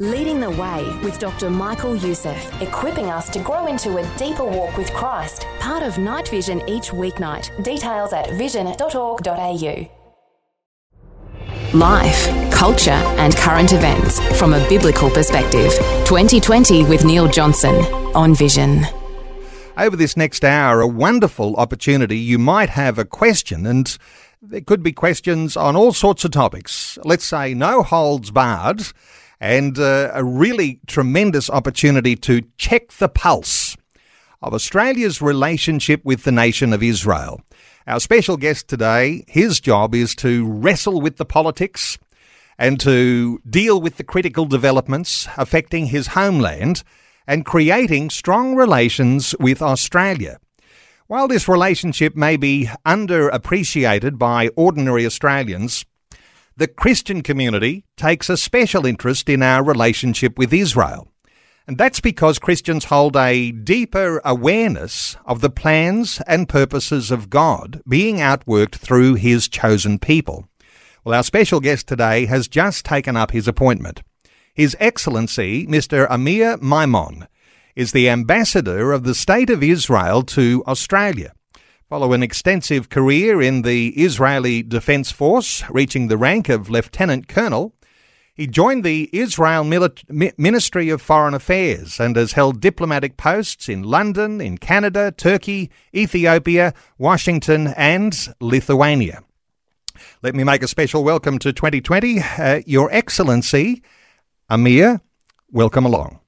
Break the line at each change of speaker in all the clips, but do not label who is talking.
Leading the Way with Dr. Michael Youssef, equipping us to grow into a deeper walk with Christ. Part of Night Vision each weeknight. Details at vision.org.au. Life, culture, and current events from a biblical perspective. 2020 with Neil Johnson on Vision.
Over this next hour, a wonderful opportunity. You might have a question, and there could be questions on all sorts of topics. Let's say no holds barred and uh, a really tremendous opportunity to check the pulse of Australia's relationship with the nation of Israel. Our special guest today, his job is to wrestle with the politics and to deal with the critical developments affecting his homeland and creating strong relations with Australia. While this relationship may be underappreciated by ordinary Australians, the Christian community takes a special interest in our relationship with Israel. And that's because Christians hold a deeper awareness of the plans and purposes of God being outworked through His chosen people. Well, our special guest today has just taken up his appointment. His Excellency, Mr. Amir Maimon, is the ambassador of the State of Israel to Australia. Follow an extensive career in the Israeli Defense Force, reaching the rank of Lieutenant Colonel, he joined the Israel Ministry of Foreign Affairs and has held diplomatic posts in London, in Canada, Turkey, Ethiopia, Washington, and Lithuania. Let me make a special welcome to 2020. Uh, Your Excellency, Amir, welcome along.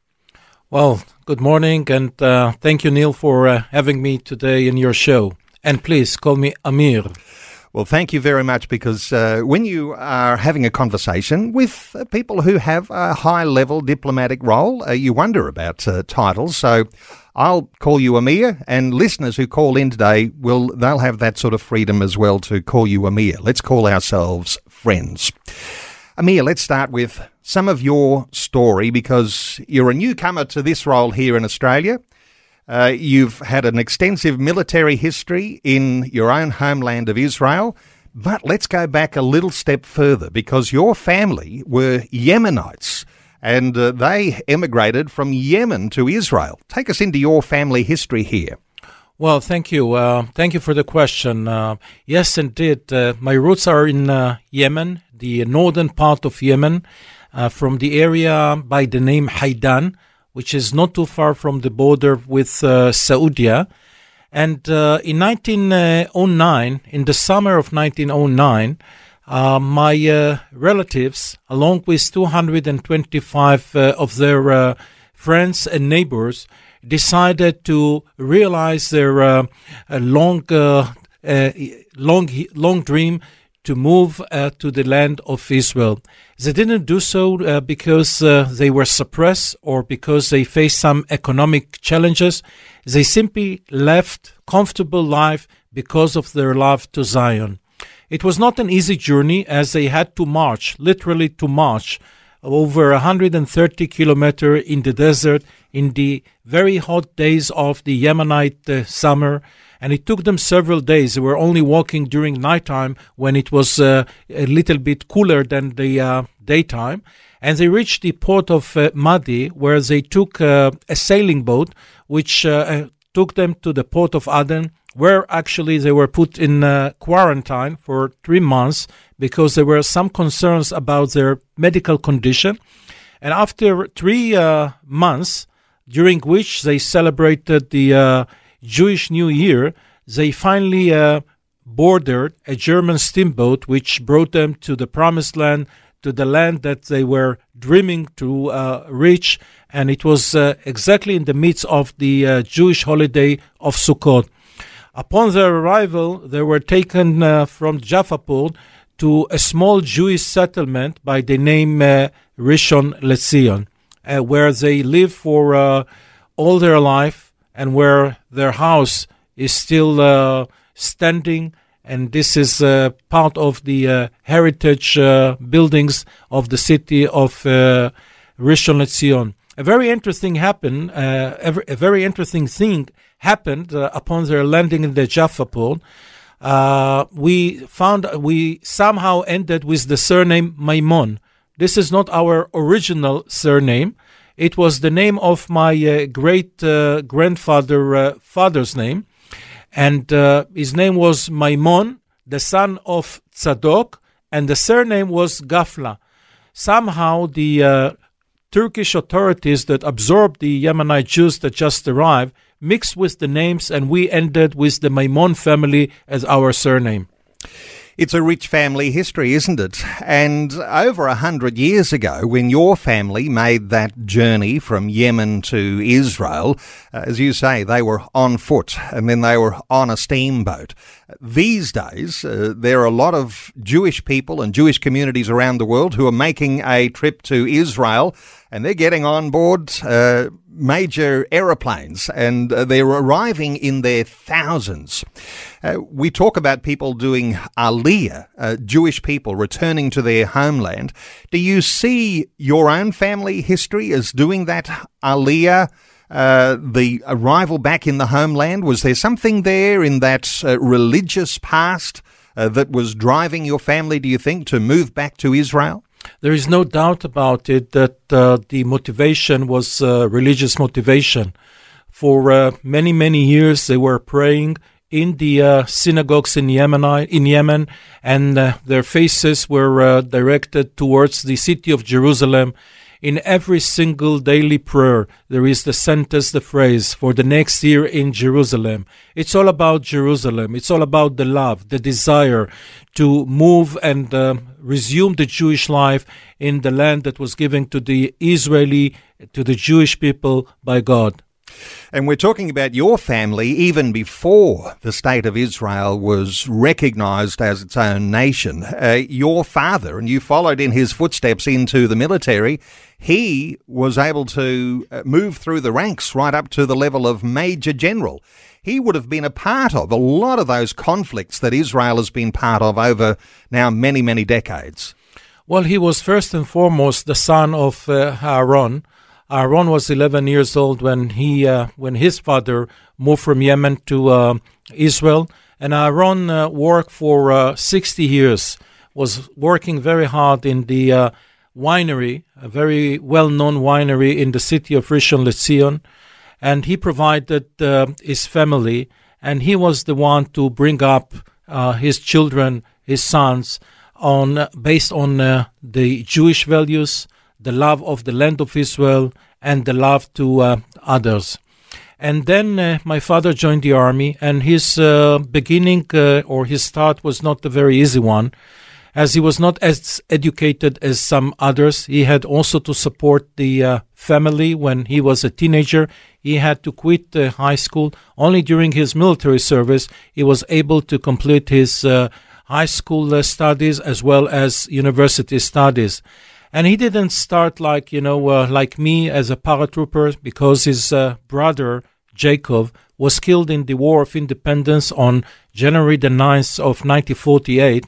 Well, good morning, and uh, thank you, Neil, for uh, having me today in your show. And please call me Amir.
Well, thank you very much because uh, when you are having a conversation with uh, people who have a high level diplomatic role, uh, you wonder about uh, titles. So I'll call you Amir, and listeners who call in today will they'll have that sort of freedom as well to call you Amir. Let's call ourselves friends. Amir, let's start with some of your story because you're a newcomer to this role here in Australia. Uh, you've had an extensive military history in your own homeland of Israel. But let's go back a little step further because your family were Yemenites and uh, they emigrated from Yemen to Israel. Take us into your family history here.
Well, thank you. Uh, thank you for the question. Uh, yes, indeed. Uh, my roots are in uh, Yemen, the northern part of Yemen, from the area by the name Haidan which is not too far from the border with uh, Saudi. And uh, in 1909, in the summer of 1909, uh, my uh, relatives, along with 225 uh, of their uh, friends and neighbors, decided to realize their long, long, long dream to move uh, to the land of Israel. They didn't do so uh, because uh, they were suppressed or because they faced some economic challenges. They simply left comfortable life because of their love to Zion. It was not an easy journey as they had to march, literally to march, over 130 kilometers in the desert in the very hot days of the Yemenite uh, summer and it took them several days. They were only walking during nighttime when it was uh, a little bit cooler than the uh, daytime. And they reached the port of uh, Madi, where they took uh, a sailing boat, which uh, uh, took them to the port of Aden, where actually they were put in quarantine for three months because there were some concerns about their medical condition. And after three months, during which they celebrated the Jewish New Year, they finally uh, boarded a German steamboat which brought them to the promised land, to the land that they were dreaming to uh, reach. And it was uh, exactly in the midst of the uh, Jewish holiday of Sukkot. Upon their arrival, they were taken uh, from Jaffa port to a small Jewish settlement by the name uh, Rishon LeZion, where they lived for all their life and where their house is still uh, standing. And this is uh, part of the uh, heritage uh, buildings of the city of uh, Rishon LeZion. A very interesting happened. Uh, a, very interesting thing happened upon their landing in the Jaffa port. we found we somehow ended with the surname Maimon. This is not our original surname. It was the name of my uh, great uh, grandfather uh, father's name, and his name was Maimon, the son of Tzadok, and the surname was Gafla. Somehow the Turkish authorities that absorbed the Yemenite Jews that just arrived mixed with the names, and we ended with the Maimon family as our surname.
It's a rich family history, isn't it? And over a hundred years ago, when your family made that journey from Yemen to Israel, uh, as you say, they were on foot and then they were on a steamboat. These days, uh, there are a lot of Jewish people and Jewish communities around the world who are making a trip to Israel and they're getting on board uh, major aeroplanes and uh, they're arriving in their thousands. Uh, we talk about people doing aliyah, uh, Jewish people returning to their homeland. Do you see your own family history as doing that aliyah? Uh, the arrival back in the homeland? Was there something there in that uh, religious past that was driving your family, do you think, to move back to Israel?
There is no doubt about it that uh, the motivation was uh, religious motivation. For uh, many, many years, they were praying in the uh, synagogues in Yemen, in Yemen and uh, their faces were uh, directed towards the city of Jerusalem. In every single daily prayer, there is the sentence, the phrase, for the next year in Jerusalem. It's all about Jerusalem. It's all about the love, the desire to move and um, resume the Jewish life in the land that was given to the Israeli, to the Jewish people by God.
And we're talking about your family even before the state of Israel was recognized as its own nation. Uh, your father, and you followed in his footsteps into the military, he was able to uh, move through the ranks right up to the level of Major General. He would have been a part of a lot of those conflicts that Israel has been part of over now many, many decades.
Well, he was first and foremost the son of uh, Aaron Aaron was 11 years old when he uh, when his father moved from Yemen to uh, Israel, and Aaron uh, worked for uh, 60 years. Was working very hard in the uh, winery, a very well-known winery in the city of Rishon LeZion, and he provided uh, his family, and he was the one to bring up his children, his sons, on based on the Jewish values the love of the land of Israel, and the love to uh, others. And then uh, my father joined the army, and his uh, beginning uh, or his start was not a very easy one, as he was not as educated as some others. He had also to support the uh, family when he was a teenager. He had to quit high school. Only during his military service, he was able to complete his uh, high school studies as well as university studies. And he didn't start like you know uh, like me as a paratrooper because his uh, brother Jacob was killed in the War of Independence on January the 9th of 1948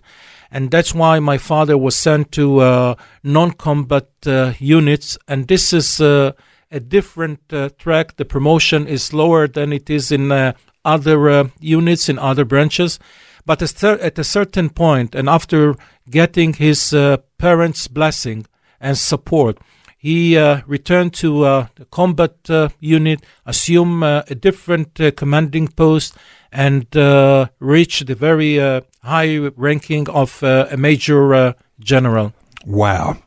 and that's why my father was sent to uh, non-combat uh, units. And this is uh, a different uh, track the promotion is lower than it is in other units in other branches but at a certain point and after getting his parents' blessing and support. He uh, returned to uh, the combat uh, unit, assumed uh, a different uh, commanding post, and uh, reached the very high ranking of a major general.
Wow.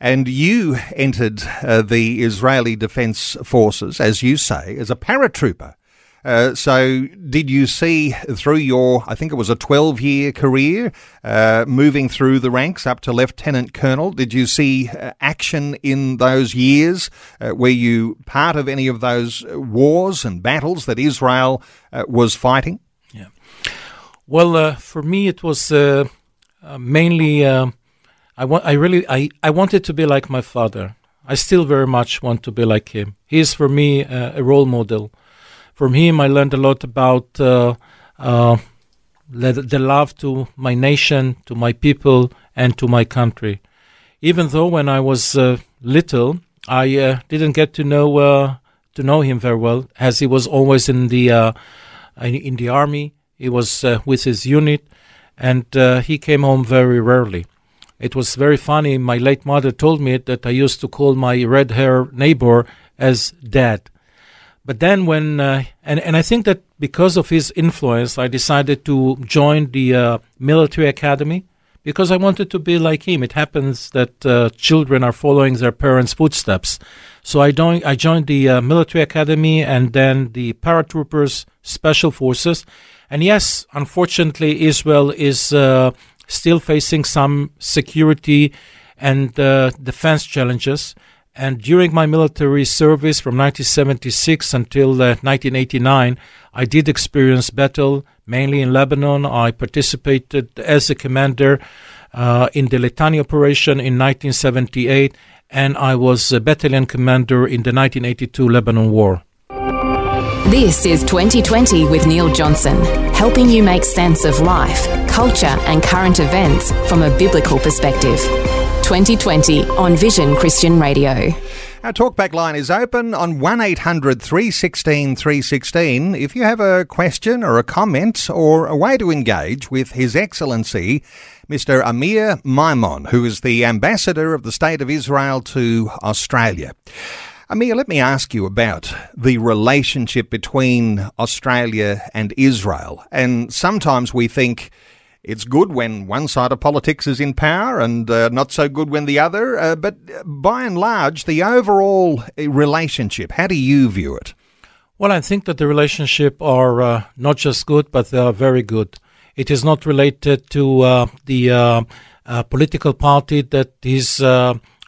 And you entered the Israeli Defense Forces, as you say, as a paratrooper. Uh, so, did you see through your, I think it was a 12 year career, uh, moving through the ranks up to Lieutenant Colonel, did you see uh, action in those years? Uh, were you part of any of those wars and battles that Israel uh, was fighting?
Yeah. Well, for me, it was mainly, I, wa- I really, I, I wanted to be like my father. I still very much want to be like him. He is for me a role model from him, I learned a lot about uh, uh, the love to my nation, to my people, and to my country. Even though when I was uh, little, I uh, didn't get to know uh, to know him very well, as he was always in the uh, in the army. He was with his unit, and he came home very rarely. It was very funny. My late mother told me that I used to call my red hair neighbor as dad. But then when, uh, and, and I think that because of his influence, I decided to join the uh, military academy because I wanted to be like him. It happens that uh, children are following their parents' footsteps. So I, joined, I joined the uh, military academy and then the paratroopers, special forces. And yes, unfortunately, Israel is uh, still facing some security and uh, defense challenges. And during my military service from 1976 until uh, 1989, I did experience battle, mainly in Lebanon. I participated as a commander uh, in the Litani operation in 1978, and I was a battalion commander in the 1982 Lebanon War.
This is 2020 with Neil Johnson, helping you make sense of life, culture, and current events from a biblical perspective. 2020 on Vision Christian Radio.
Our talkback line is open on 1800 316 316. If you have a question or a comment or a way to engage with His Excellency, Mr. Amir Maimon, who is the ambassador of the State of Israel to Australia. Amir, let me ask you about the relationship between Australia and Israel. And sometimes we think it's good when one side of politics is in power and uh, not so good when the other. Uh, but by and large, the overall uh, relationship, how do you view it?
Well, I think that the relationship are uh, not just good, but they are very good. It is not related to uh, the uh, political party that is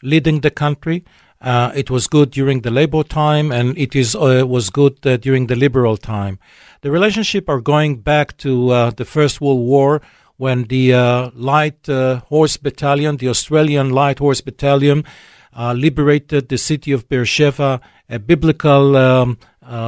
leading the country. Uh, it was good during the Labour time, and it is uh, was good uh, during the Liberal time. The relationship are going back to uh, the First World War, when the uh, Light uh, Horse Battalion, the Australian Light Horse Battalion, liberated the city of Beersheba, a biblical um,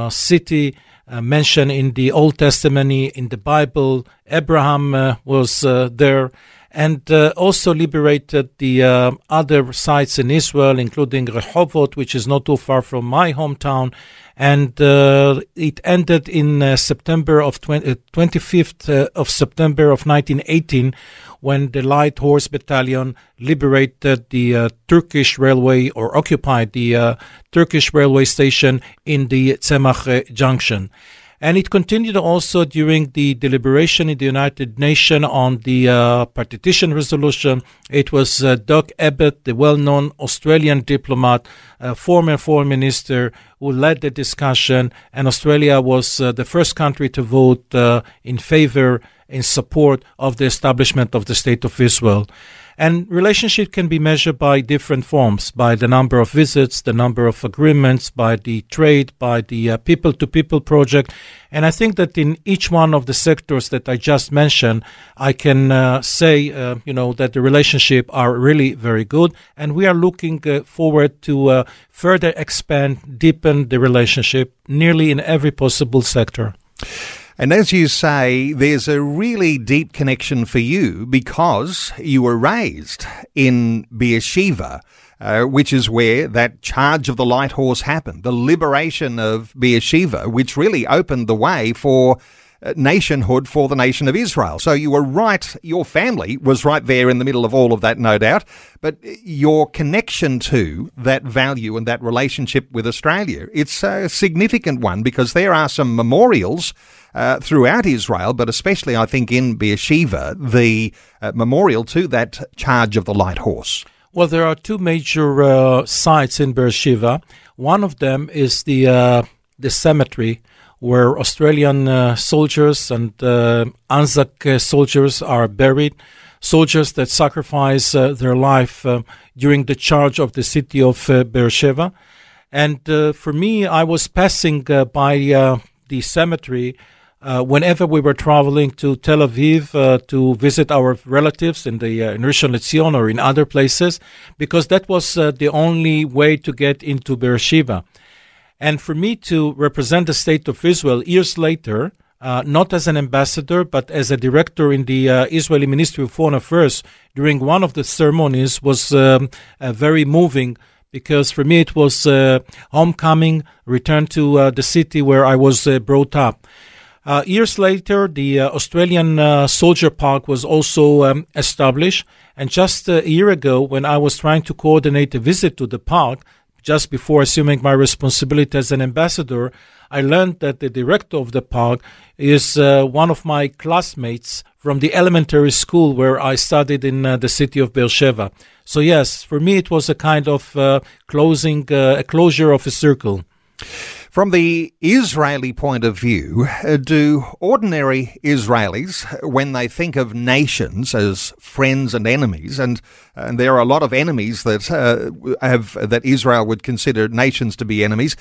city. mentioned in the Old Testament, in the Bible, Abraham was there, and uh, also liberated the uh, other sites in Israel, including Rehovot, which is not too far from my hometown. And uh, it ended in uh, September of 20, 25th uh, uh, of September of 1918 when the Light Horse Battalion liberated the Turkish railway or occupied the Turkish railway station in the Tzemach Junction. And it continued also during the deliberation in the United Nations on the uh, partition resolution. It was uh, Doc Evatt, the well known Australian diplomat, uh, former foreign minister, who led the discussion. And Australia was uh, the first country to vote uh, in favor, in support of the establishment of the State of Israel. And relationship can be measured by different forms, by the number of visits, the number of agreements, by the trade, by the people to people project. And I think that in each one of the sectors that I just mentioned, I can uh, say, uh, you know, that the relationship are really very good. And we are looking uh, forward to uh, further expand, deepen the relationship nearly in every possible sector.
And as you say, there's a really deep connection for you because you were raised in Beersheba. Uh, which is where that charge of the light horse happened, the liberation of Beersheba, which really opened the way for nationhood for the nation of Israel. So you were right, your family was right there in the middle of all of that, no doubt, but your connection to that value and that relationship with Australia, it's a significant one because there are some memorials uh, throughout Israel, but especially I think in Beersheba, the uh, memorial to that charge of the light horse.
Well, there are two major uh, sites in Beersheba. One of them is the uh, the cemetery where Australian uh, soldiers and uh, Anzac uh, soldiers are buried, soldiers that sacrifice uh, their life uh, during the charge of the city of uh, Beersheba. And for me, I was passing by the cemetery whenever we were traveling to Tel Aviv to visit our relatives in the in Rishon LeZion or in other places, because that was the only way to get into Beersheba. And for me to represent the state of Israel years later, uh, not as an ambassador, but as a director in the uh, Israeli Ministry of Foreign Affairs during one of the ceremonies was um, uh, very moving because for me it was uh, homecoming, return to uh, the city where I was uh, brought up. Years later, the Australian Soldier Park was also um, established. And just a year ago, when I was trying to coordinate a visit to the park, just before assuming my responsibility as an ambassador, I learned that the director of the park is uh, one of my classmates from the elementary school where I studied in uh, the city of Beersheba. So yes, for me it was a kind of uh, closing, uh, a closure of a circle.
From the Israeli point of view, do ordinary Israelis, when they think of nations as friends and enemies, and, and there are a lot of enemies that uh, have that Israel would consider nations to be enemies,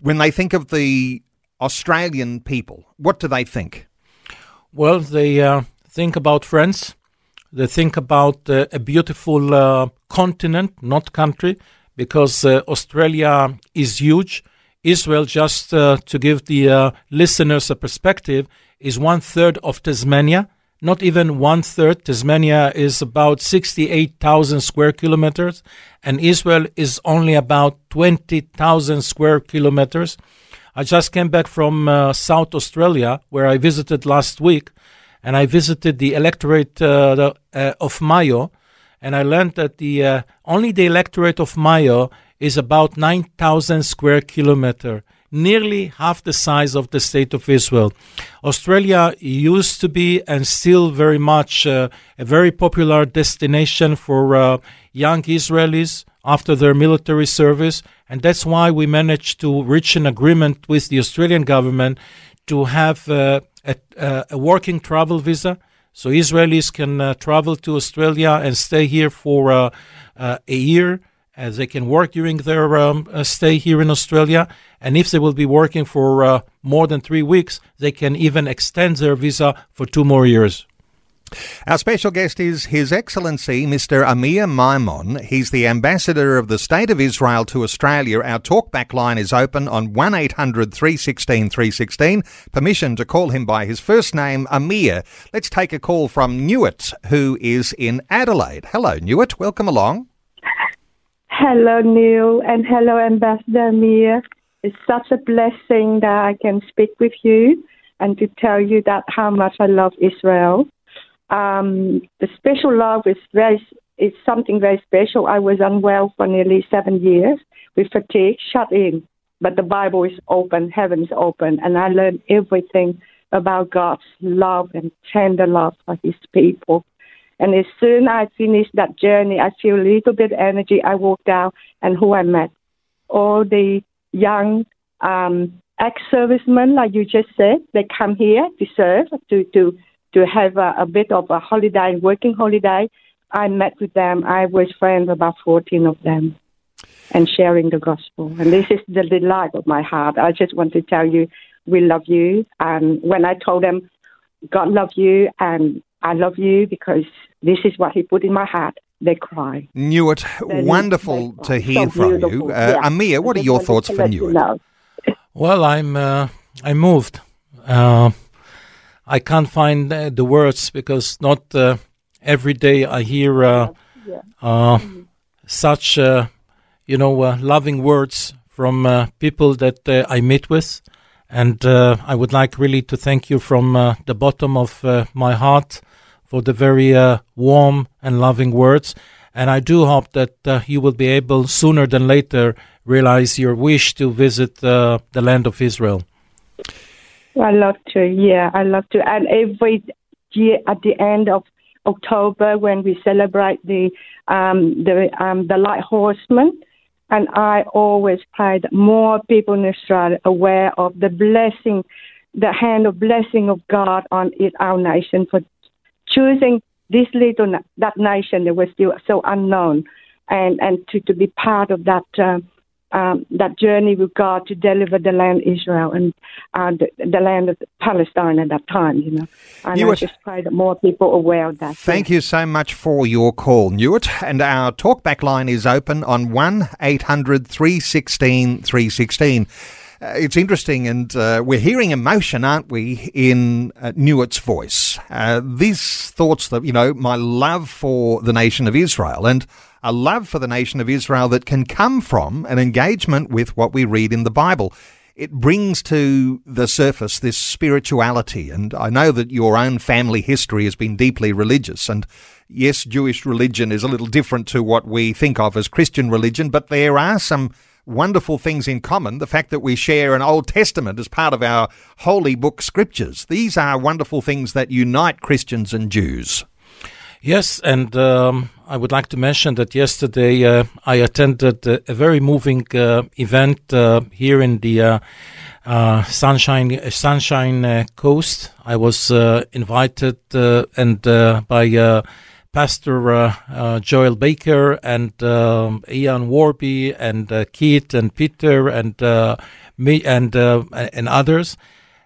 when they think of the Australian people, what do they think?
Well, they uh, think about friends. They think about uh, a beautiful uh, continent, not country, because uh, Australia is huge Israel, just uh, to give the uh, listeners a perspective, is one third of Tasmania. Not even one third. Tasmania is about 68,000 square kilometers, and Israel is only about 20,000 square kilometers. I just came back from uh, South Australia, where I visited last week, and I visited the electorate uh, uh, of Mayo, and I learned that the uh, only the electorate of Mayo is about 9,000 square kilometer, nearly half the size of the state of Israel. Australia used to be and still very much uh, a very popular destination for uh, young Israelis after their military service, and that's why we managed to reach an agreement with the Australian government to have uh, a, a, working travel visa. So Israelis can uh, travel to Australia and stay here for uh, uh, a year as they can work during their um, uh, stay here in Australia. And if they will be working for uh, more than three weeks, they can even extend their visa for two more years.
Our special guest is His Excellency Mr. Amir Maimon. He's the ambassador of the State of Israel to Australia. Our talkback line is open on 1800 316 316. Permission to call him by his first name, Amir. Let's take a call from Newitt, who is in Adelaide. Hello, Newitt. Welcome along.
Hello, Neil, and hello, Ambassador Mia. It's such a blessing that I can speak with you and to tell you that how much I love Israel. Um, the special love is very is something very special. I was unwell for nearly seven years with fatigue, shut in, but the Bible is open, heaven's open, and I learned everything about God's love and tender love for His people. And as soon as I finished that journey, I feel a little bit energy. I walked out, and who I met, all the young um, ex-servicemen, like you just said, they come here to serve, to to to have a, a bit of a holiday, working holiday. I met with them. I was friends about 14 of them, and sharing the gospel. And this is the delight of my heart. I just want to tell you, we love you. And when I told them, God love you, and I love you because this is what he put in my heart. They cry.
Newitt, wonderful to hear so from you. Uh, yeah. Amir, what are your thoughts for you? Know.
Well, I'm uh, I'm moved. Uh, I can't find uh, the words because not uh, every day I hear uh, yeah. mm-hmm. such you know loving words from people that I meet with. And uh, I would like really to thank you from uh, the bottom of uh, my heart for the very uh, warm and loving words. And I do hope that uh, you will be able sooner than later realize your wish to visit uh, the land of Israel.
I love to, yeah, I love to. And every year at the end of October, when we celebrate the um, the um, the light horseman, and I always pray that more people in Australia aware of the blessing, the hand of blessing of God on it, our nation for choosing this little that nation that was still so unknown, and and to, to be part of that. Uh, um, that journey with God to deliver the land Israel and uh, the, the, land of Palestine at that time, you know. And Newitt, I just pray that more people are aware of that.
Thank you so much for your call, Newitt. And our talkback line is open on 1 800 316 316. Uh, it's interesting, and uh, we're hearing emotion, aren't we, in uh, voice? Uh, these thoughts that, you know, my love for the nation of Israel and a love for the nation of Israel that can come from an engagement with what we read in the Bible. it brings to the surface this spirituality. And I know that your own family history has been deeply religious. And yes, Jewish religion is a little different to what we think of as Christian religion, but there are some wonderful things in common. The fact that we share an Old Testament as part of our holy book scriptures. These are wonderful things that unite Christians and Jews.
Yes, and um, I would like to mention that yesterday uh, I attended a, a very moving uh, event uh, here in the uh, uh, Sunshine Sunshine uh, Coast. I was invited and by Pastor Joel Baker and um, Ian Warby and Keith and Peter and me and and others.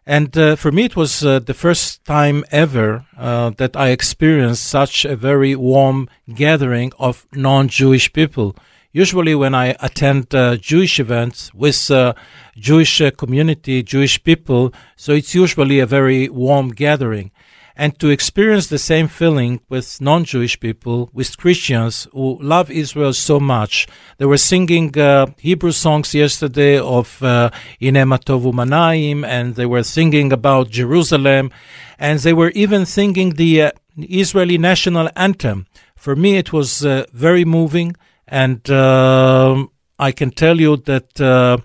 And uh, for me, it was uh, the first time ever uh, that I experienced such a very warm gathering of non Jewish people. Usually, when I attend uh, Jewish events with uh, Jewish uh, community, Jewish people, so it's usually a very warm gathering and to experience the same feeling with non-Jewish people, with Christians who love Israel so much. They were singing uh, Hebrew songs yesterday of uh, Hine Ma Tov Umanaim, and they were singing about Jerusalem, and they were even singing the uh, Israeli national anthem. For me, it was uh, very moving, and uh, I can tell you that uh,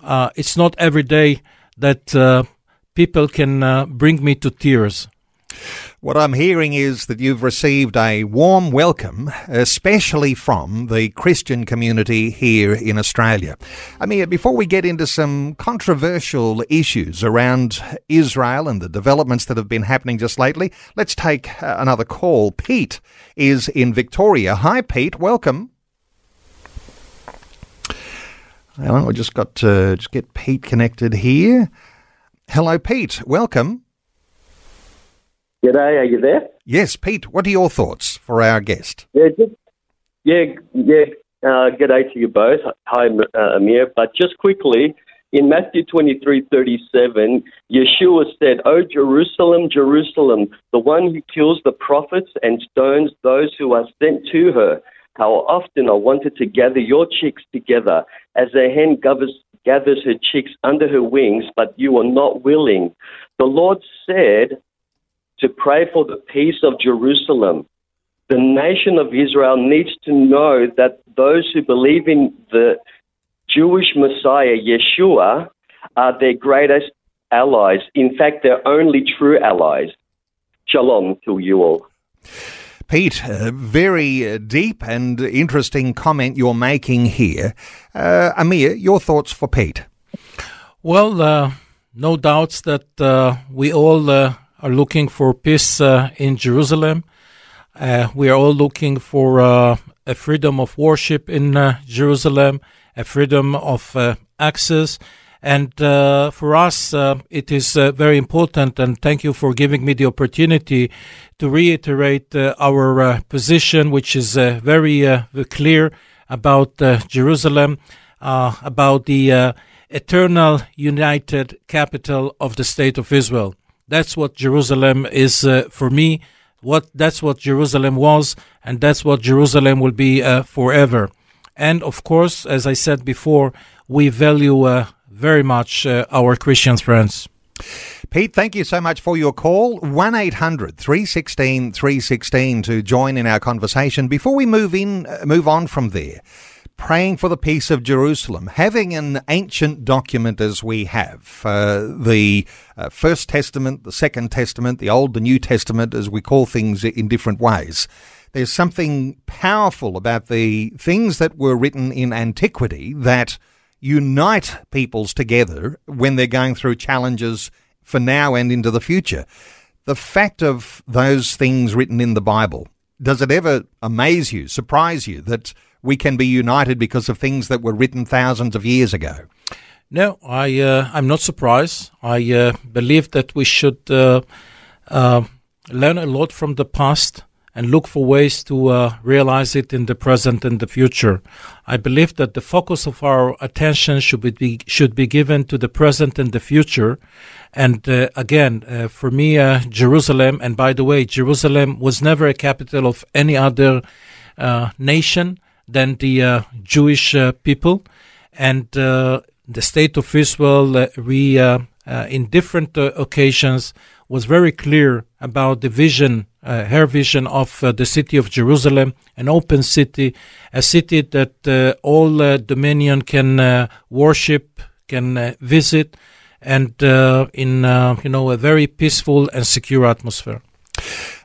uh, it's not every day that people can bring me to tears.
What I'm hearing is that you've received a warm welcome, especially from the Christian community here in Australia. I mean, before we get into some controversial issues around Israel and the developments that have been happening just lately, let's take uh, another call. Pete is in Victoria. Hi, Pete. Welcome. We just got to just get Pete connected here. Hello, Pete. Welcome.
G'day, are you there?
Yes, Pete. What are your thoughts for our guest?
Yeah, just, yeah, yeah. Uh, g'day to you both. Hi, uh, Amir. But just quickly, in Matthew twenty three thirty seven, Yeshua said, "O Jerusalem, Jerusalem, the one who kills the prophets and stones those who are sent to her. How often I wanted to gather your chicks together, as a hen gathers gathers her chicks under her wings, but you are not willing." The Lord said, to pray for the peace of Jerusalem. The nation of Israel needs to know that those who believe in the Jewish Messiah, Yeshua, are their greatest allies. In fact, their only true allies. Shalom to you all.
Pete, a very uh, deep and interesting comment you're making here. Uh, Amir, your thoughts for Pete?
Well, uh, no doubts that uh, we all uh, are looking for peace uh, in Jerusalem. Uh, we are all looking for uh, a freedom of worship in uh, Jerusalem, a freedom of uh, access. And uh, for us, it is very important. And thank you for giving me the opportunity to reiterate our position, which is very clear about Jerusalem, about the eternal united capital of the state of Israel. That's what Jerusalem is uh, for me. What that's what Jerusalem was, and that's what Jerusalem will be uh, forever. And of course, as I said before, we value uh, very much uh, our Christian friends.
Pete, thank you so much for your call. 1 800 316 316 to join in our conversation. Before we move in, uh, move on from there, praying for the peace of Jerusalem, having an ancient document as we have, uh, the uh, First Testament, the Second Testament, the Old, the New Testament, as we call things in different ways. There's something powerful about the things that were written in antiquity that unite peoples together when they're going through challenges for now and into the future. The fact of those things written in the Bible, does it ever amaze you, surprise you that we can be united because of things that were written thousands of years ago.
No, I uh, I'm not surprised. I uh, believe that we should uh, uh learn a lot from the past and look for ways to uh, realize it in the present and the future. I believe that the focus of our attention should be should be given to the present and the future. And uh, again, for me, Jerusalem. And by the way, Jerusalem was never a capital of any other nation than the uh, Jewish uh, people. And uh, the state of Israel, uh, we, uh, uh, in different uh, occasions, was very clear about the vision, uh, her vision of uh, the city of Jerusalem, an open city, a city that all dominion can worship, can visit, and in you know a very peaceful and secure atmosphere.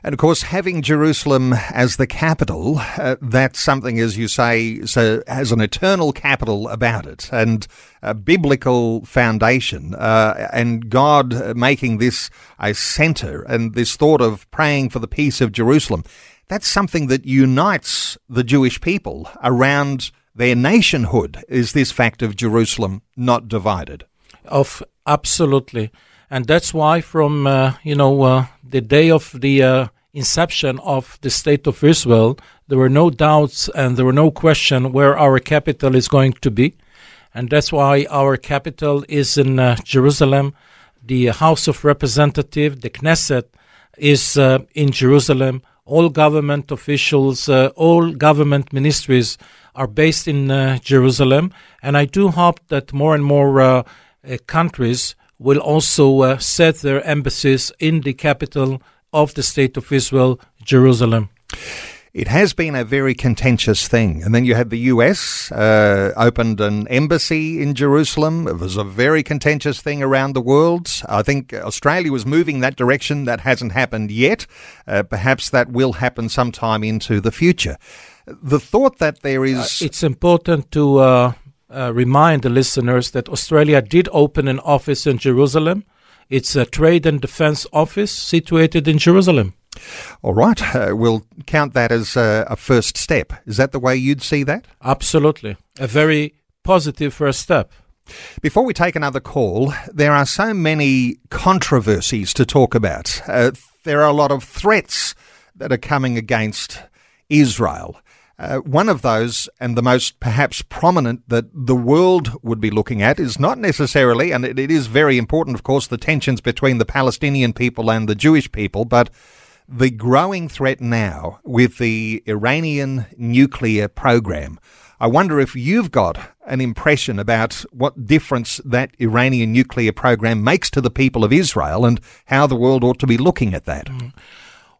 And of course, having Jerusalem as the capital, uh, that's something, as you say, so has an eternal capital about it and a biblical foundation. Uh, and God making this a centre and this thought of praying for the peace of Jerusalem, that's something that unites the Jewish people around their nationhood, is this fact of Jerusalem not divided.
Of absolutely and that's why from uh, you know uh, the day of the uh, inception of the state of Israel, there were no doubts and there were no question where our capital is going to be, and that's why our capital is in uh, Jerusalem. The House of Representative, the Knesset, is uh, in Jerusalem. All government officials, uh, all government ministries are based in Jerusalem, and I do hope that more and more countries will also uh, set their embassies in the capital of the State of Israel, Jerusalem.
It has been a very contentious thing. And then you had the US uh, opened an embassy in Jerusalem. It was a very contentious thing around the world. I think Australia was moving that direction. That hasn't happened yet. Uh, perhaps that will happen sometime into the future. The thought that there is.
Uh, it's important to uh, uh, remind the listeners that Australia did open an office in Jerusalem. It's a trade and defense office situated in Jerusalem.
All right, uh, we'll count that as a, a first step. Is that the way you'd see that?
Absolutely. A very positive first step.
Before we take another call, there are so many controversies to talk about. Uh, there are a lot of threats that are coming against Israel. Uh, one of those, and the most perhaps prominent that the world would be looking at, is not necessarily, and it, it is very important, of course, the tensions between the Palestinian people and the Jewish people, but the growing threat now with the Iranian nuclear program. I wonder if you've got an impression about what difference that Iranian nuclear program makes to the people of Israel and how the world ought to be looking at that. Mm.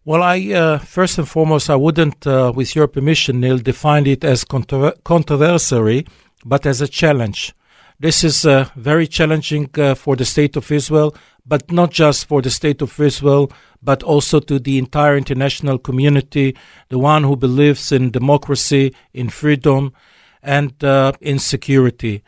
Well, I uh, first and foremost, I wouldn't, uh, with your permission, Neil, define it as controver- controversy, but as a challenge. This is uh, very challenging uh, for the state of Israel, but not just for the state of Israel, but also to the entire international community, the one who believes in democracy, in freedom, and uh, in security.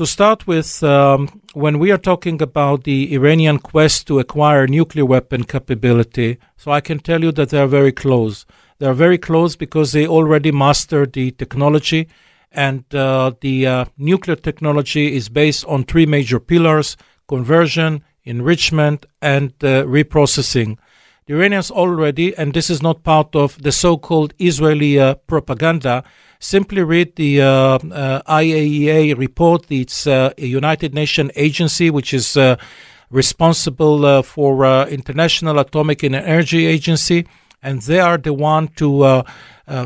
To start with, um, when we are talking about the Iranian quest to acquire nuclear weapon capability, so I can tell you that they are very close. They are very close because they already mastered the technology, and uh, the uh, nuclear technology is based on three major pillars conversion, enrichment, and uh, reprocessing. The Iranians already, and this is not part of the so called Israeli uh, propaganda, Simply read the uh, uh, IAEA report. It's uh, a United Nations agency which is uh, responsible uh, for uh, International Atomic Energy Agency, and they are the one to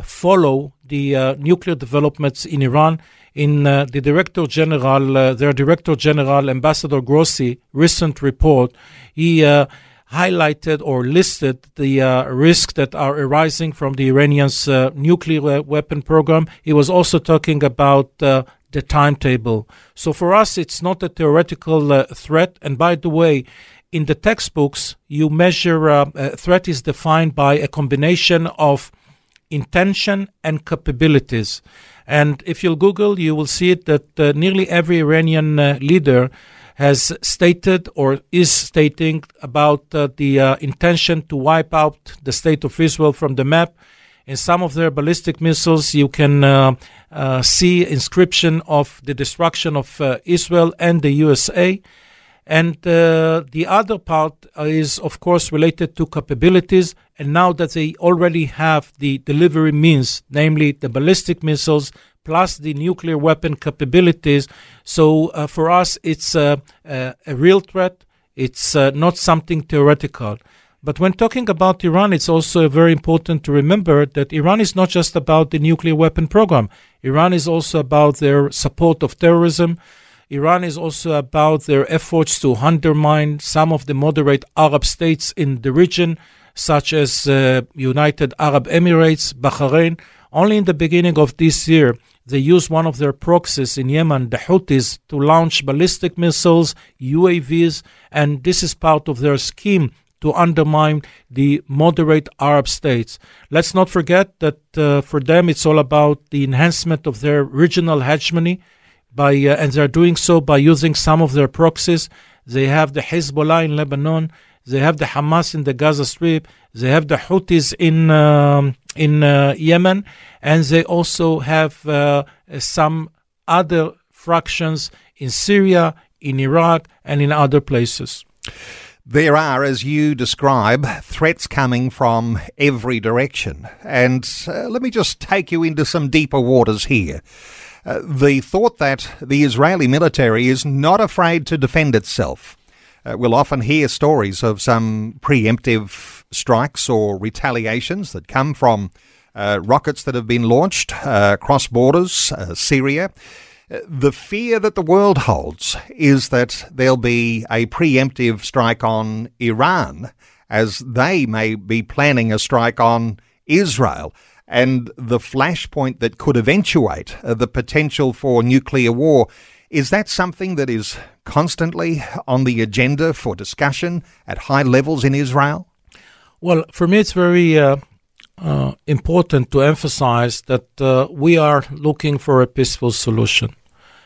follow the nuclear developments in Iran. In the Director General, their Director General, Ambassador Grossi, recent report, he highlighted or listed the uh, risks that are arising from the Iranians' uh, nuclear weapon program. He was also talking about uh, the timetable. So for us, it's not a theoretical uh, threat. And by the way, in the textbooks, you measure uh, a threat is defined by a combination of intention and capabilities. And if you'll Google, you will see that uh, nearly every Iranian leader has stated or is stating about uh, the uh, intention to wipe out the state of Israel from the map. In some of their ballistic missiles, you can uh, see inscription of the destruction of Israel and the USA. And uh, the other part is, of course, related to capabilities. And now that they already have the delivery means, namely the ballistic missiles, plus the nuclear weapon capabilities. So uh, for us, it's a, a, real threat. It's uh, not something theoretical. But when talking about Iran, it's also very important to remember that Iran is not just about the nuclear weapon program. Iran is also about their support of terrorism. Iran is also about their efforts to undermine some of the moderate Arab states in the region, such as uh, United Arab Emirates, Bahrain. Only in the beginning of this year, they used one of their proxies in Yemen, the Houthis, to launch ballistic missiles, UAVs, and this is part of their scheme to undermine the moderate Arab states. Let's not forget that uh, for them it's all about the enhancement of their regional hegemony by uh, and they're doing so by using some of their proxies. They have the Hezbollah in Lebanon, they have the Hamas in the Gaza Strip, they have the Houthis in um, in uh, Yemen, and they also have uh, some other fractions in Syria, in Iraq, and in other places.
There are, as you describe, threats coming from every direction. And uh, let me just take you into some deeper waters here. Uh, the thought that the Israeli military is not afraid to defend itself. Uh, we'll often hear stories of some preemptive strikes or retaliations that come from uh, rockets that have been launched uh, across borders, uh, Syria. The fear that the world holds is that there'll be a preemptive strike on Iran as they may be planning a strike on Israel. And the flashpoint that could eventuate uh, the potential for nuclear war is that something that is constantly on the agenda for discussion at high levels in Israel?
Well, for me, it's very uh, uh, important to emphasize that uh, we are looking for a peaceful solution.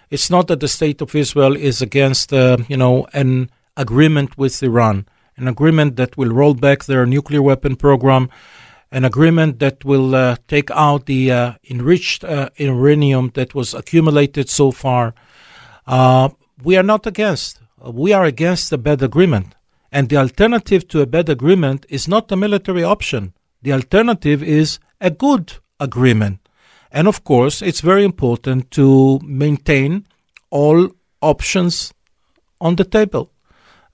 It's not that the state of Israel is against, uh, you know, an agreement with Iran, an agreement that will roll back their nuclear weapon program, an agreement that will uh, take out the uh, enriched uranium that was accumulated so far. We are not against. We are against a bad agreement. And the alternative to a bad agreement is not a military option. The alternative is a good agreement. And of course, it's very important to maintain all options on the table.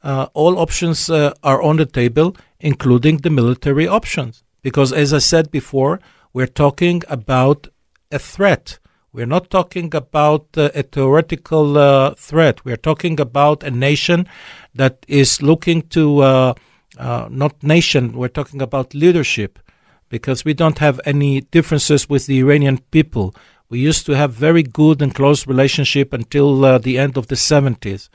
Uh, all options uh, are on the table, including the military options. Because as I said before, we're talking about a threat. We're not talking about uh, a theoretical uh, threat. We're talking about a nation that is looking to, uh, uh, not nation, we're talking about leadership because we don't have any differences with the Iranian people. We used to have very good and close relationship until uh, the end of the 70s.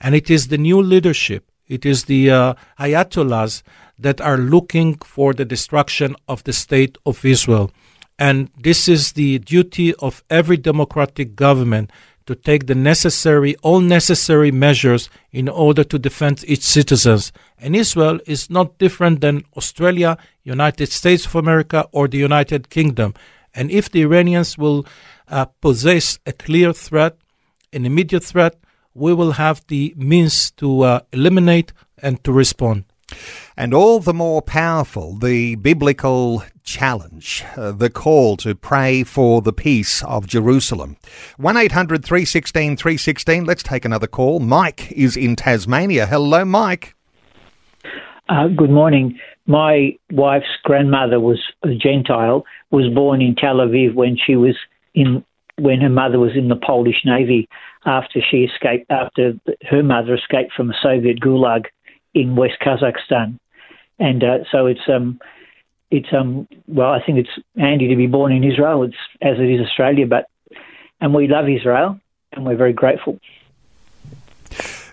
And it is the new leadership, it is the uh, ayatollahs that are looking for the destruction of the state of Israel. And this is the duty of every democratic government to take the necessary, all necessary measures in order to defend its citizens. And Israel is not different than Australia, United States of America, or the United Kingdom. And if the Iranians will uh, possess a clear threat, an immediate threat, we will have the means to uh, eliminate and to respond.
And all the more powerful the biblical challenge, uh, the call to pray for the peace of Jerusalem. 1 800 316 316. Let's take another call. Mike is in Tasmania. Hello, Mike.
Uh, good morning. My wife's grandmother was a Gentile, was born in Tel Aviv when she was in when her mother was in the Polish Navy after she escaped after her mother escaped from a Soviet gulag in West Kazakhstan, and uh, so it's um it's um well I think it's handy to be born in Israel. It's as it is Australia, but and we love Israel and we're very grateful.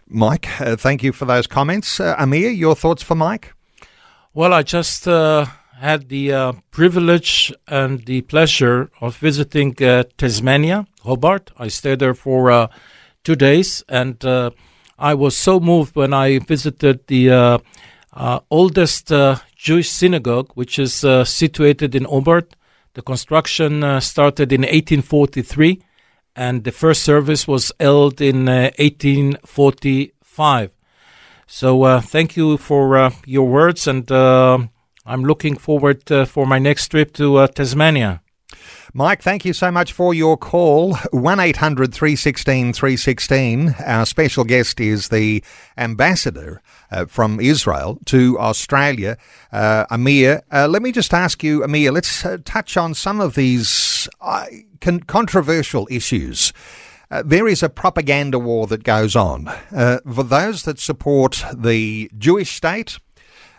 Mike, uh, thank you for those comments. Uh, Amir, your thoughts for Mike?
Well, I just uh, had the uh, privilege and the pleasure of visiting uh, Tasmania, Hobart. I stayed there for uh, two days, and I was so moved when I visited the oldest Jewish synagogue, which is situated in Hobart. The construction started in 1843 and the first service was held in uh, 1845. So uh, thank you for uh, your words, and uh, I'm looking forward uh, for my next trip to uh, Tasmania.
Mike, thank you so much for your call. 1 800 316 316. Our special guest is the ambassador uh, from Israel to Australia, uh, Amir. Uh, let me just ask you, Amir, let's touch on some of these con- controversial issues. Uh, there is a propaganda war that goes on. Uh, for those that support the Jewish state,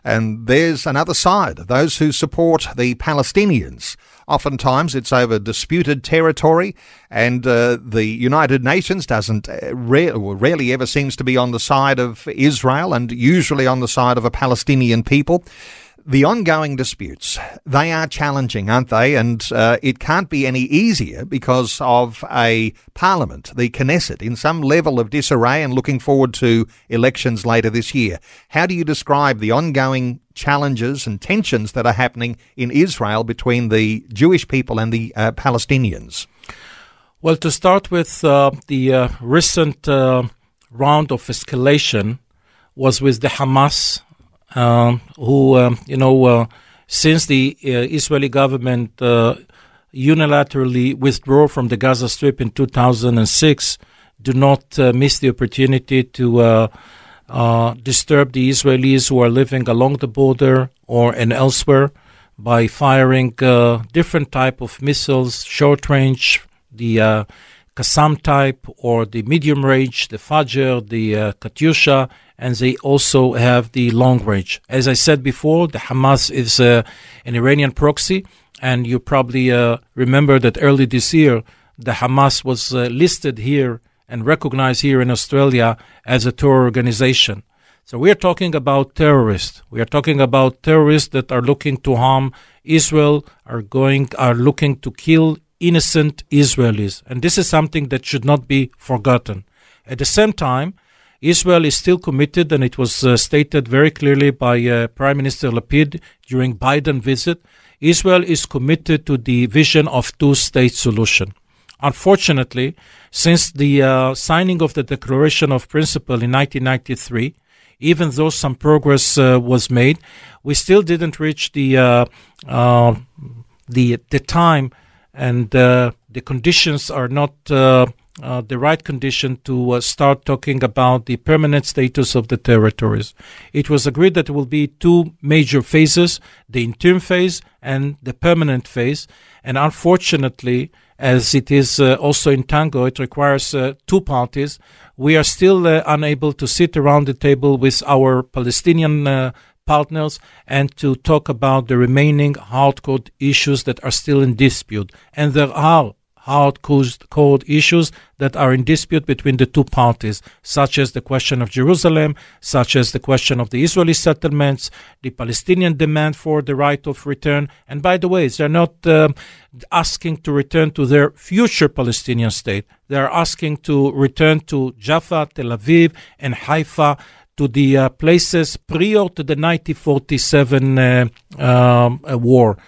and there's another side, those who support the Palestinians. Oftentimes it's over disputed territory, and uh, the United Nations doesn't uh, rarely ever seems to be on the side of Israel and usually on the side of a Palestinian people the ongoing disputes, they are challenging, aren't they? And uh, it can't be any easier because of a parliament, the Knesset, in some level of disarray and looking forward to elections later this year. How do you describe the ongoing challenges and tensions that are happening in Israel between the Jewish people and the uh, Palestinians?
Well, to start with, uh, the uh, recent uh, round of escalation was with the Hamas who, um, you know, uh, since the uh, Israeli government uh, unilaterally withdrew from the Gaza Strip in 2006, do not uh, miss the opportunity to uh, uh, disturb the Israelis who are living along the border or and elsewhere by firing different type of missiles, short range, the Qassam type or the medium range, the Fajr, the Katyusha, and they also have the long range. As I said before, the Hamas is uh, an Iranian proxy, and you probably uh, remember that early this year, the Hamas was uh, listed here and recognized here in Australia as a terror organization. So we are talking about terrorists. We are talking about terrorists that are looking to harm Israel, are going, are looking to kill innocent Israelis, and this is something that should not be forgotten. At the same time, Israel is still committed, and it was uh, stated very clearly by uh, Prime Minister Lapid during Biden visit. Israel is committed to the vision of two-state solution. Unfortunately, since the uh, signing of the Declaration of Principle in 1993, even though some progress uh, was made, we still didn't reach the uh, uh, the the time, and the conditions are not uh, the right condition to uh, start talking about the permanent status of the territories. It was agreed that there will be two major phases the interim phase and the permanent phase. And unfortunately, as it is uh, also in Tango, it requires uh, two parties. We are still uh, unable to sit around the table with our Palestinian partners and to talk about the remaining hardcore issues that are still in dispute. And there are hard core issues that are in dispute between the two parties, such as the question of Jerusalem, such as the question of the Israeli settlements, the Palestinian demand for the right of return. And by the way, they're not uh, asking to return to their future Palestinian state. They're asking to return to Jaffa, Tel Aviv, and Haifa to the uh, places prior to the 1947 uh, um, war.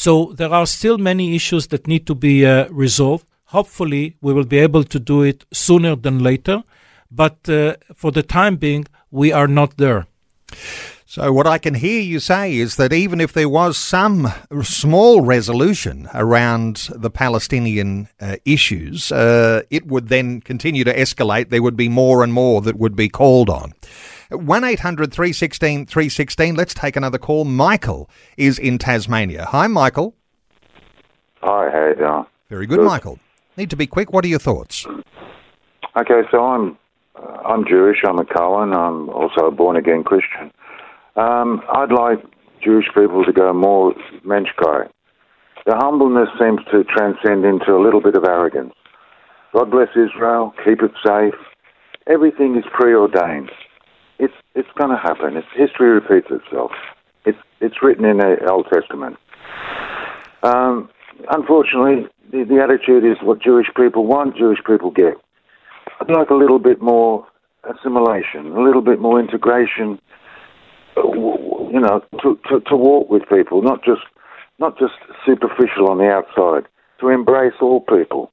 So there are still many issues that need to be uh, resolved. Hopefully, we will be able to do it sooner than later. But uh, for the time being, we are not there.
So, what I can hear you say is that even if there was some small resolution around the Palestinian uh, issues, uh, it would then continue to escalate. There would be more and more that would be called on. 1 800 316 316. Let's take another call. Michael is in Tasmania. Hi, Michael.
Hi, how you doing?
Very good, good, Michael. Need to be quick. What are your thoughts?
Okay, so I'm uh, I'm Jewish. I'm a Cohen. I'm also a born again Christian. Um, I'd like Jewish people to go more menschkeit. The humbleness seems to transcend into a little bit of arrogance. God bless Israel. Keep it safe. Everything is preordained it's it's going to happen. It's, history repeats itself. It's it's written in the Old Testament. Um, unfortunately, the, the attitude is what Jewish people want, Jewish people get. I'd like a little bit more assimilation, a little bit more integration. Uh, you know, to, to, to walk with people, not just not just superficial on the outside. To embrace all people,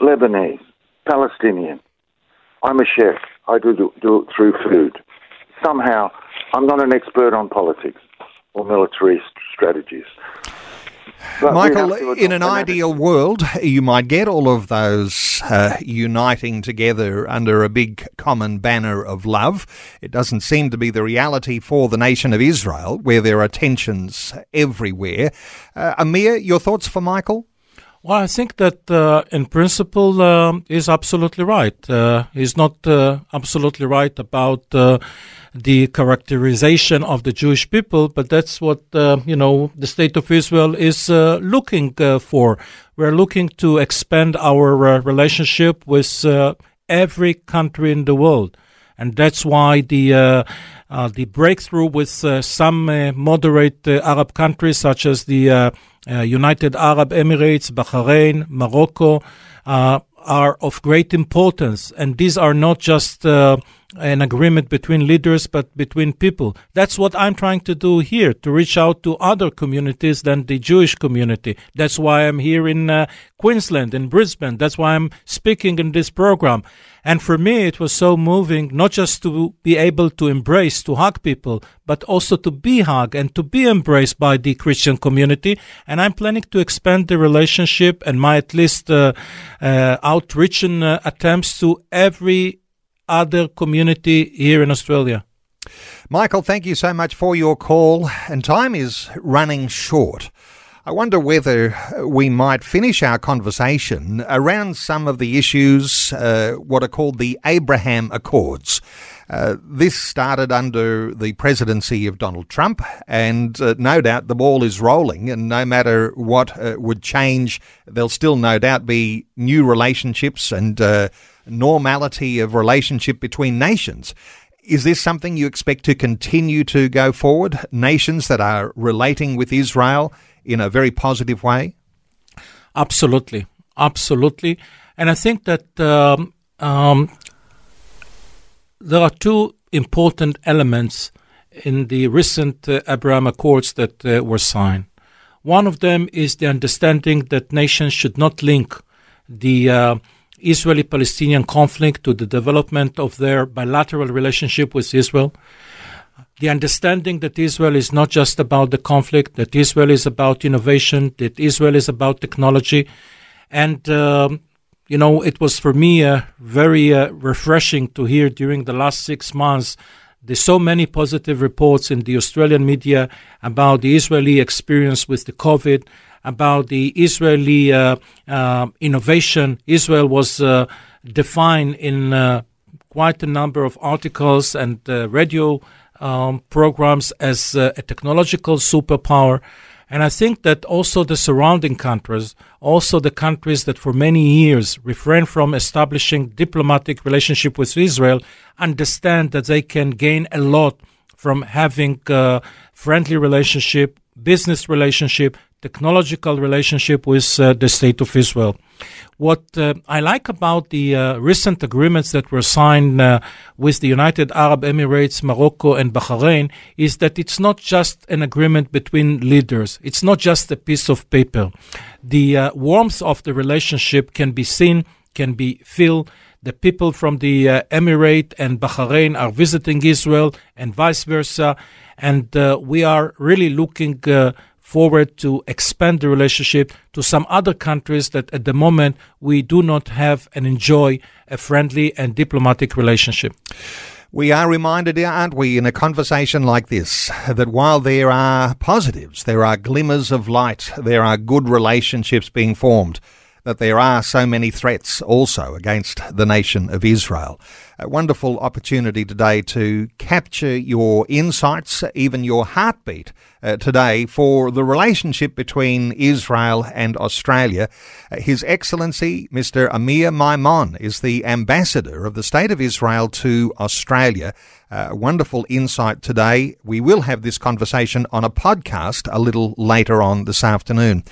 Lebanese, Palestinian. I'm a chef. I do, do, do it through food somehow, I'm not an expert on politics or military strategies.
But Michael, in an ideal world, you might get all of those uh, uniting together under a big common banner of love. It doesn't seem to be the reality for the nation of Israel, where there are tensions everywhere. Uh, Amir, your thoughts for Michael?
Well, I think that uh, in principle uh, he's absolutely right. Uh, he's not uh, absolutely right about uh, the characterization of the Jewish people, but that's what uh, you know the state of Israel is uh, looking uh, for. We're looking to expand our uh, relationship with every country in the world, and that's why the the breakthrough with some moderate Arab countries, such as the uh, United Arab Emirates, Bahrain, Morocco, uh, are of great importance. And these are not just uh, an agreement between leaders, but between people. That's what I'm trying to do here, to reach out to other communities than the Jewish community. That's why I'm here in uh, Queensland, in Brisbane. That's why I'm speaking in this program. And for me, it was so moving, not just to be able to embrace, to hug people, but also to be hugged and to be embraced by the Christian community. And I'm planning to expand the relationship and my at least uh, uh, outreach and uh, attempts to every other community here in Australia.
Michael, thank you so much for your call. And time is running short. I wonder whether we might finish our conversation around some of the issues, uh, what are called the Abraham Accords. Uh, this started under the presidency of Donald Trump, and uh, no doubt the ball is rolling. And no matter what uh, would change, there'll still no doubt be new relationships and uh, normality of relationship between nations. Is this something you expect to continue to go forward? Nations that are relating with Israel in a very positive way?
Absolutely, absolutely, and I think that um, um, there are two important elements in the recent uh, Abraham Accords that uh, were signed. One of them is the understanding that nations should not link the uh, Israeli Palestinian conflict to the development of their bilateral relationship with Israel the understanding that Israel is not just about the conflict, that Israel is about innovation, that Israel is about technology. And, um, you know, it was for me uh, very uh, refreshing to hear during the last six months there's so many positive reports in the Australian media about the Israeli experience with the COVID, about the Israeli uh, uh, innovation. Israel was uh, defined in quite a number of articles and radio um, programs as a technological superpower. And I think that also the surrounding countries, also the countries that for many years refrain from establishing diplomatic relationship with Israel, understand that they can gain a lot from having a friendly relationship, business relationship, technological relationship with uh, the state of Israel. What uh, I like about the uh, recent agreements that were signed uh, with the United Arab Emirates, Morocco, and Bahrain is that it's not just an agreement between leaders. It's not just a piece of paper. The uh, warmth of the relationship can be seen, can be felt. The people from the uh, Emirate and Bahrain are visiting Israel and vice versa. And we are really looking forward to expand the relationship to some other countries that at the moment we do not have and enjoy a friendly and diplomatic relationship.
We are reminded, aren't we, in a conversation like this, that while there are positives, there are glimmers of light, there are good relationships being formed, that there are so many threats also against the nation of Israel. A wonderful opportunity today to capture your insights, even your heartbeat uh, today for the relationship between Israel and Australia. Uh, His Excellency, Mr. Amir Maimon, is the ambassador of the State of Israel to Australia. Uh, wonderful insight today. We will have this conversation on a podcast a little later on this afternoon.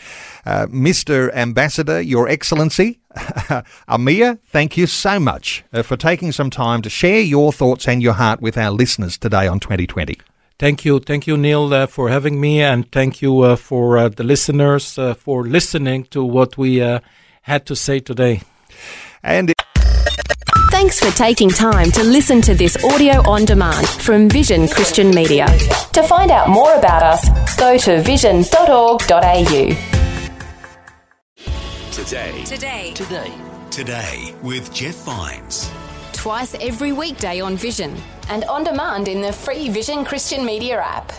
Uh, Mr. Ambassador, Your Excellency, Amir, thank you so much uh, for taking some time to share your thoughts and your heart with our listeners today on 2020.
Thank you. Thank you, Neil, uh, for having me. And thank you uh, for uh, the listeners uh, for listening to what we uh, had to say today.
And
Thanks for taking time to listen to this audio on demand from Vision Christian Media. To find out more about us, go to vision.org.au.
Today.
Today.
Today. Today with Jeff Vines.
Twice every weekday on Vision and on demand in the free Vision Christian Media app.